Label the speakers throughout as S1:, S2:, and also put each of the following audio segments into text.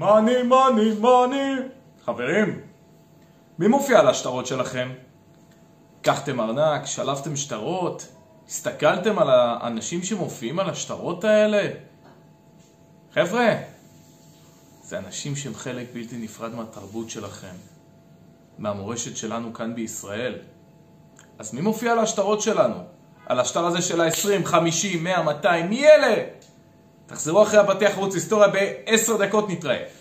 S1: מאני, מאני, מאני. חברים, מי מופיע על השטרות שלכם? לקחתם ארנק, שלפתם שטרות, הסתכלתם על האנשים שמופיעים על השטרות האלה? חבר'ה, זה אנשים שהם חלק בלתי נפרד מהתרבות שלכם, מהמורשת שלנו כאן בישראל. אז מי מופיע על השטרות שלנו? על השטר הזה של ה-20, 50, 100, 200, מי אלה? תחזרו אחרי הפתח ערוץ היסטוריה ב-10 דקות נתראה.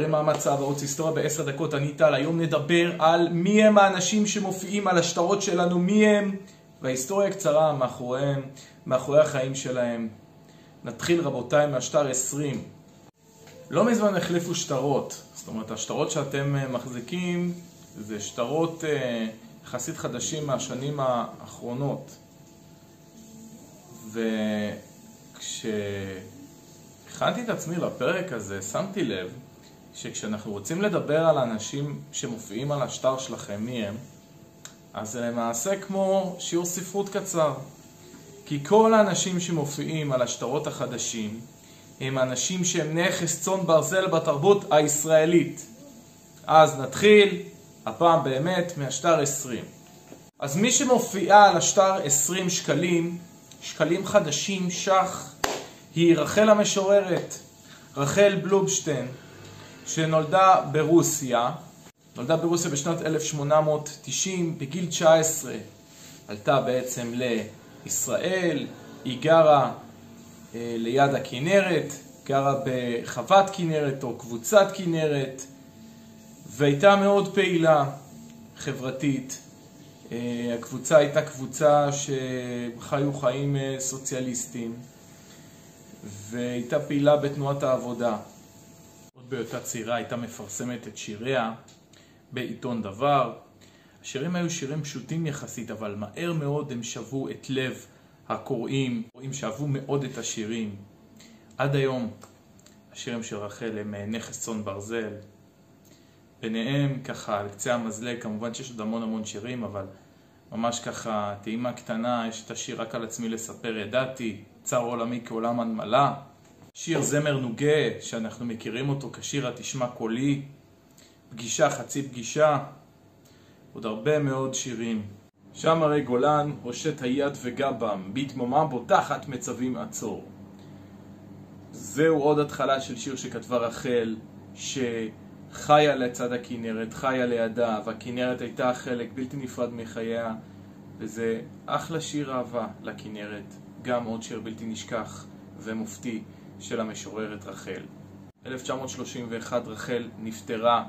S1: חברים, מה המצב? ערוץ היסטוריה בעשר דקות, אני טל. היום נדבר על מי הם האנשים שמופיעים על השטרות שלנו, מי הם, וההיסטוריה קצרה מאחוריהם, מאחורי החיים שלהם. נתחיל רבותיי מהשטר 20. לא מזמן החליפו שטרות, זאת אומרת השטרות שאתם אה, מחזיקים זה שטרות אה, יחסית חדשים מהשנים האחרונות. וכשהכנתי את עצמי לפרק הזה, שמתי לב שכשאנחנו רוצים לדבר על האנשים שמופיעים על השטר שלכם, מי הם, אז זה למעשה כמו שיעור ספרות קצר. כי כל האנשים שמופיעים על השטרות החדשים הם אנשים שהם נכס צאן ברזל בתרבות הישראלית. אז נתחיל, הפעם באמת, מהשטר 20. אז מי שמופיעה על השטר 20 שקלים, שקלים חדשים, שח, היא רחל המשוררת, רחל בלובשטיין. שנולדה ברוסיה, נולדה ברוסיה בשנת 1890, בגיל 19 עלתה בעצם לישראל, היא גרה אה, ליד הכנרת, גרה בחוות כנרת או קבוצת כנרת, והייתה מאוד פעילה חברתית. אה, הקבוצה הייתה קבוצה שחיו חיים אה, סוציאליסטיים, והייתה פעילה בתנועת העבודה. בהיותה צעירה הייתה מפרסמת את שיריה בעיתון דבר. השירים היו שירים פשוטים יחסית, אבל מהר מאוד הם שבו את לב הקוראים, רואים שאהבו מאוד את השירים. עד היום השירים של רחל הם אה, נכס צאן ברזל. ביניהם ככה על קצה המזלג, כמובן שיש עוד המון המון שירים, אבל ממש ככה טעימה קטנה, יש את השיר רק על עצמי לספר ידעתי, צר עולמי כעולם הנמלה. שיר זמר נוגה, שאנחנו מכירים אותו כשיר התשמע קולי, פגישה חצי פגישה, עוד הרבה מאוד שירים. שם הרי גולן, הושט היד וגבם, בתמומה בוטחת מצווים עצור. זהו עוד התחלה של שיר שכתבה רחל, שחיה לצד הכנרת, חיה לידה, והכנרת הייתה חלק בלתי נפרד מחייה, וזה אחלה שיר אהבה לכנרת, גם עוד שיר בלתי נשכח ומופתי. של המשוררת רחל. 1931 רחל נפטרה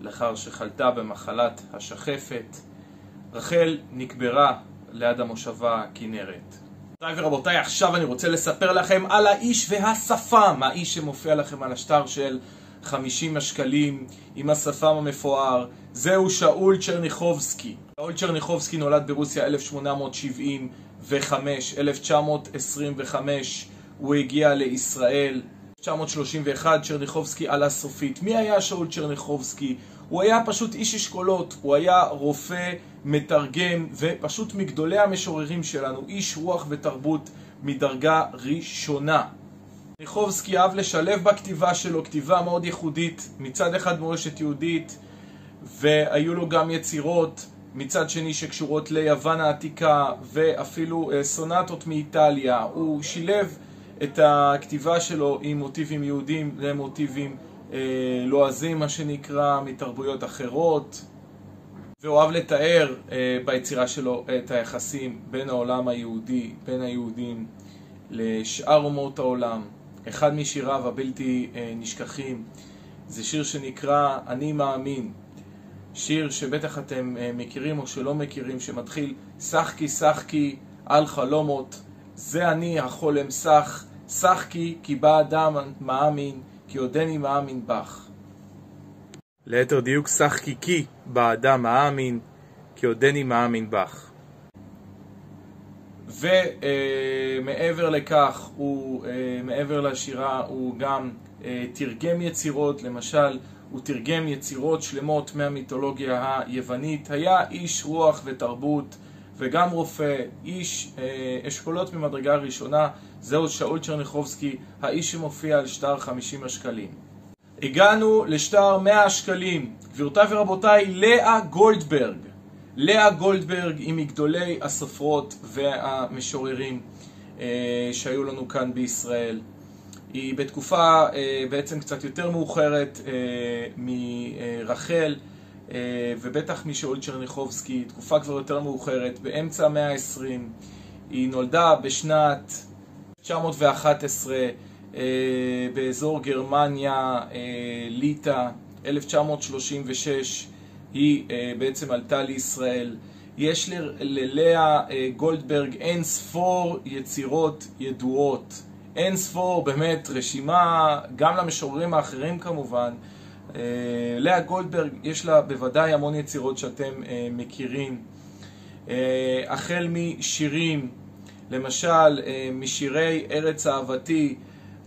S1: לאחר שחלתה במחלת השחפת. רחל נקברה ליד המושבה כנרת. רבותיי ורבותיי, עכשיו אני רוצה לספר לכם על האיש והשפם, האיש שמופיע לכם על השטר של 50 השקלים עם השפם המפואר, זהו שאול צ'רניחובסקי. שאול צ'רניחובסקי נולד ברוסיה 1875, 1925 הוא הגיע לישראל. 1931 צ'רניחובסקי עלה סופית. מי היה שאול צ'רניחובסקי? הוא היה פשוט איש אשכולות, הוא היה רופא, מתרגם, ופשוט מגדולי המשוררים שלנו, איש רוח ותרבות מדרגה ראשונה. צ'רניחובסקי אהב לשלב בכתיבה שלו כתיבה מאוד ייחודית, מצד אחד מורשת יהודית, והיו לו גם יצירות מצד שני שקשורות ליוון העתיקה, ואפילו אה, סונטות מאיטליה. הוא שילב את הכתיבה שלו עם מוטיבים יהודים למוטיבים אה, לועזים, מה שנקרא, מתרבויות אחרות. והוא אוהב לתאר אה, ביצירה שלו את היחסים בין העולם היהודי, בין היהודים לשאר אומות העולם. אחד משיריו הבלתי אה, נשכחים זה שיר שנקרא "אני מאמין". שיר שבטח אתם אה, מכירים או שלא מכירים, שמתחיל שחקי שחקי על חלומות זה אני החולם סך, שחקי כי בא אדם מאמין, כי עודני מאמין בך. ליתר דיוק שחקי כי בא אדם מאמין, כי עודני מאמין בך. ומעבר לכך, הוא, מעבר לשירה, הוא גם תרגם יצירות, למשל, הוא תרגם יצירות שלמות מהמיתולוגיה היוונית, היה איש רוח ותרבות וגם רופא, איש אשכולות ממדרגה ראשונה, זהו שאול צ'רניחובסקי, האיש שמופיע על שטר 50 השקלים. הגענו לשטר 100 השקלים, גבירותיי ורבותיי, לאה גולדברג. לאה גולדברג היא מגדולי הסופרות והמשוררים אה, שהיו לנו כאן בישראל. היא בתקופה אה, בעצם קצת יותר מאוחרת אה, מרחל אה, ובטח משאול צ'רניחובסקי, תקופה כבר יותר מאוחרת, באמצע המאה ה-20. היא נולדה בשנת 1911 אה, באזור גרמניה, אה, ליטא, 1936 היא אה, בעצם עלתה לישראל. יש ללאה גולדברג אין ספור יצירות ידועות. אין ספור, באמת, רשימה, גם למשוררים האחרים כמובן. לאה גולדברג, יש לה בוודאי המון יצירות שאתם מכירים. החל משירים, למשל, משירי ארץ אהבתי,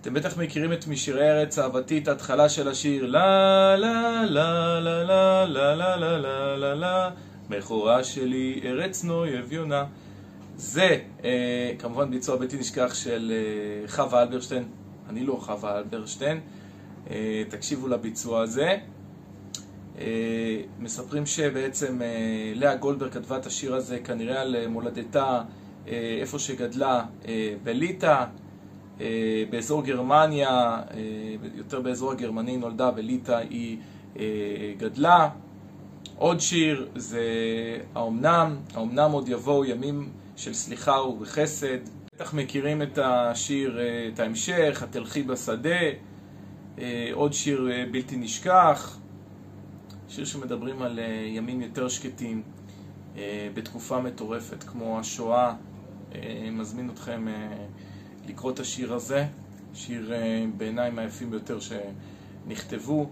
S1: אתם בטח מכירים את משירי ארץ אהבתי, את ההתחלה של השיר לה לה לה לה לה לה לה לה לה לה לה מכורה שלי ארץ נוי אביונה זה אה, כמובן ביצוע בלתי נשכח של אה, חווה אלברשטיין אני לא חווה אלברשטיין אה, תקשיבו לביצוע הזה אה, מספרים שבעצם אה, לאה גולדברג כתבה את השיר הזה כנראה על אה, מולדתה אה, איפה שגדלה אה, בליטא אה, באזור גרמניה, אה, יותר באזור הגרמני נולדה וליטא היא אה, גדלה. עוד שיר זה האומנם, האומנם עוד יבואו ימים של סליחה ובחסד. בטח מכירים את השיר, את ההמשך, התלכי בשדה, עוד שיר בלתי נשכח, שיר שמדברים על ימים יותר שקטים בתקופה מטורפת כמו השואה. מזמין אתכם לקרוא את השיר הזה, שיר אה, בעיניי מהיפים ביותר שנכתבו.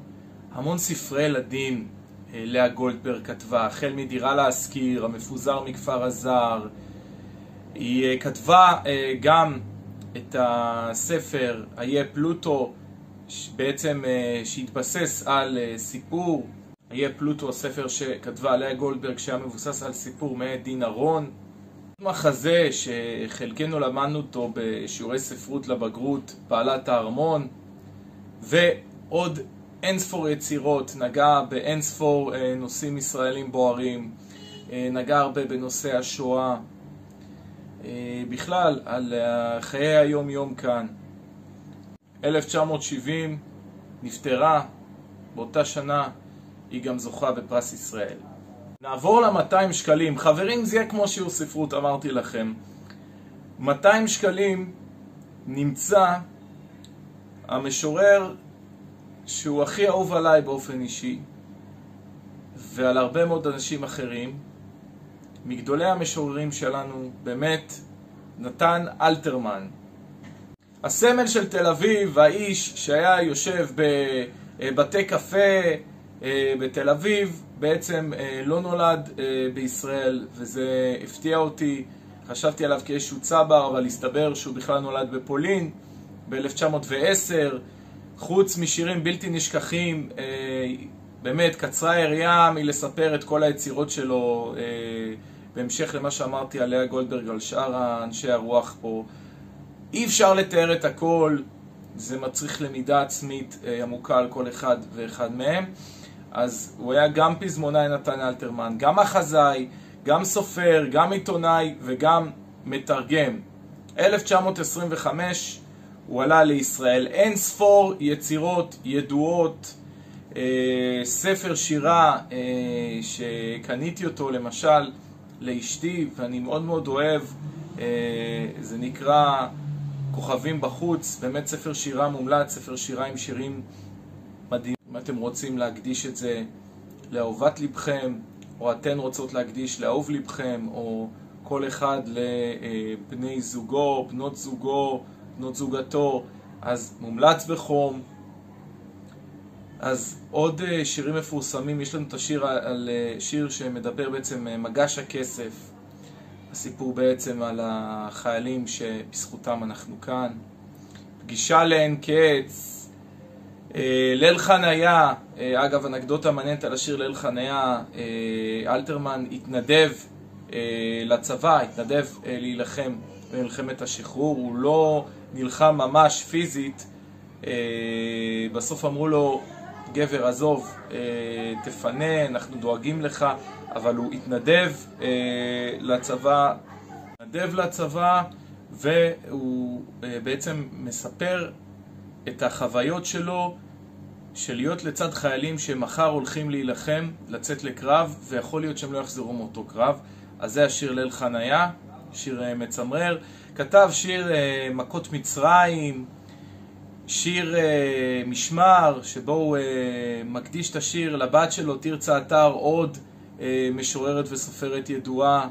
S1: המון ספרי ילדים אה, לאה גולדברג כתבה, החל מדירה להשכיר, המפוזר מכפר הזר. היא אה, כתבה גם את הספר איה פלוטו, בעצם שהתבסס על סיפור איה פלוטו, הספר שכתבה לאה גולדברג שהיה מבוסס על סיפור מאת דין ארון מחזה שחלקנו למדנו אותו בשיעורי ספרות לבגרות, פעלת הארמון, ועוד אינספור יצירות, נגע באינספור אה, נושאים ישראלים בוערים, אה, נגע הרבה בנושא השואה, אה, בכלל על חיי היום יום כאן. 1970 נפטרה, באותה שנה היא גם זוכה בפרס ישראל. נעבור ל-200 שקלים. חברים, זה יהיה כמו שיעור ספרות, אמרתי לכם. 200 שקלים נמצא המשורר שהוא הכי אהוב עליי באופן אישי, ועל הרבה מאוד אנשים אחרים, מגדולי המשוררים שלנו, באמת, נתן אלתרמן. הסמל של תל אביב, האיש שהיה יושב בבתי קפה אה, בתל אביב, בעצם אה, לא נולד אה, בישראל, וזה הפתיע אותי. חשבתי עליו כאיזשהו צבר, אבל הסתבר שהוא בכלל נולד בפולין ב-1910. חוץ משירים בלתי נשכחים, אה, באמת קצרה היריעה מלספר את כל היצירות שלו בהמשך למה שאמרתי על לאה גולדברג, על שאר אנשי הרוח פה. אי אפשר לתאר את הכל, זה מצריך למידה עצמית עמוקה על כל אחד ואחד מהם. אז הוא היה גם פזמונאי נתן אלתרמן, גם מחזאי, גם סופר, גם עיתונאי וגם מתרגם. 1925 הוא עלה לישראל. אין ספור יצירות ידועות, אה, ספר שירה אה, שקניתי אותו למשל לאשתי ואני מאוד מאוד אוהב, אה, זה נקרא כוכבים בחוץ, באמת ספר שירה מומלץ, ספר שירה עם שירים מדהים. אם אתם רוצים להקדיש את זה לאהובת לבכם, או אתן רוצות להקדיש לאהוב לבכם, או כל אחד לבני זוגו, בנות זוגו, בנות זוגתו, אז מומלץ בחום. אז עוד אה, שירים מפורסמים, יש לנו את השיר על אה, שיר שמדבר בעצם אה, מגש הכסף. הסיפור בעצם על החיילים שבזכותם אנחנו כאן. פגישה לאין קץ. אה, ליל חניה, אה, אגב אנקדוטה מעניינת על השיר ליל חניה, אה, אלתרמן התנדב לצבא, התנדב להילחם במלחמת השחרור, הוא לא נלחם ממש פיזית, בסוף אמרו לו גבר עזוב, תפנה, אנחנו דואגים לך, אבל הוא התנדב לצבא, התנדב לצבא והוא בעצם מספר את החוויות שלו של להיות לצד חיילים שמחר הולכים להילחם, לצאת לקרב, ויכול להיות שהם לא יחזרו מאותו קרב. אז זה השיר ליל חניה, שיר אה, מצמרר. כתב שיר אה, מכות מצרים, שיר אה, משמר, שבו הוא מקדיש את השיר לבת שלו, תרצה אתר, עוד משוררת וסופרת ידועה.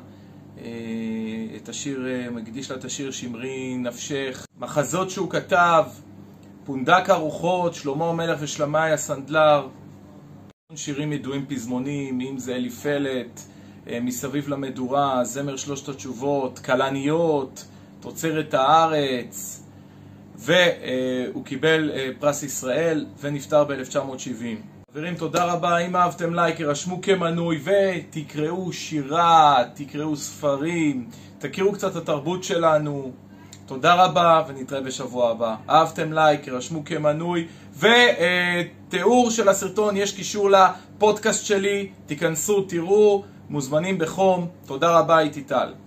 S1: את השיר, מקדיש לה את השיר שמרי נפשך. מחזות שהוא כתב, פונדק הרוחות, שלמה המלך ושלמאי הסנדלר, שירים ידועים פזמונים, אם זה אליפלת, אה, מסביב למדורה, זמר שלושת התשובות, כלניות, תוצרת הארץ, והוא קיבל אה, פרס ישראל ונפטר ב-1970. חברים, תודה רבה, אם אהבתם לייק, הרשמו כמנוי ותקראו שירה, תקראו ספרים, תכירו קצת התרבות שלנו. תודה רבה ונתראה בשבוע הבא. אהבתם לייק, רשמו כמנוי ותיאור של הסרטון, יש קישור לפודקאסט שלי, תיכנסו, תראו, מוזמנים בחום. תודה רבה, איתי טל.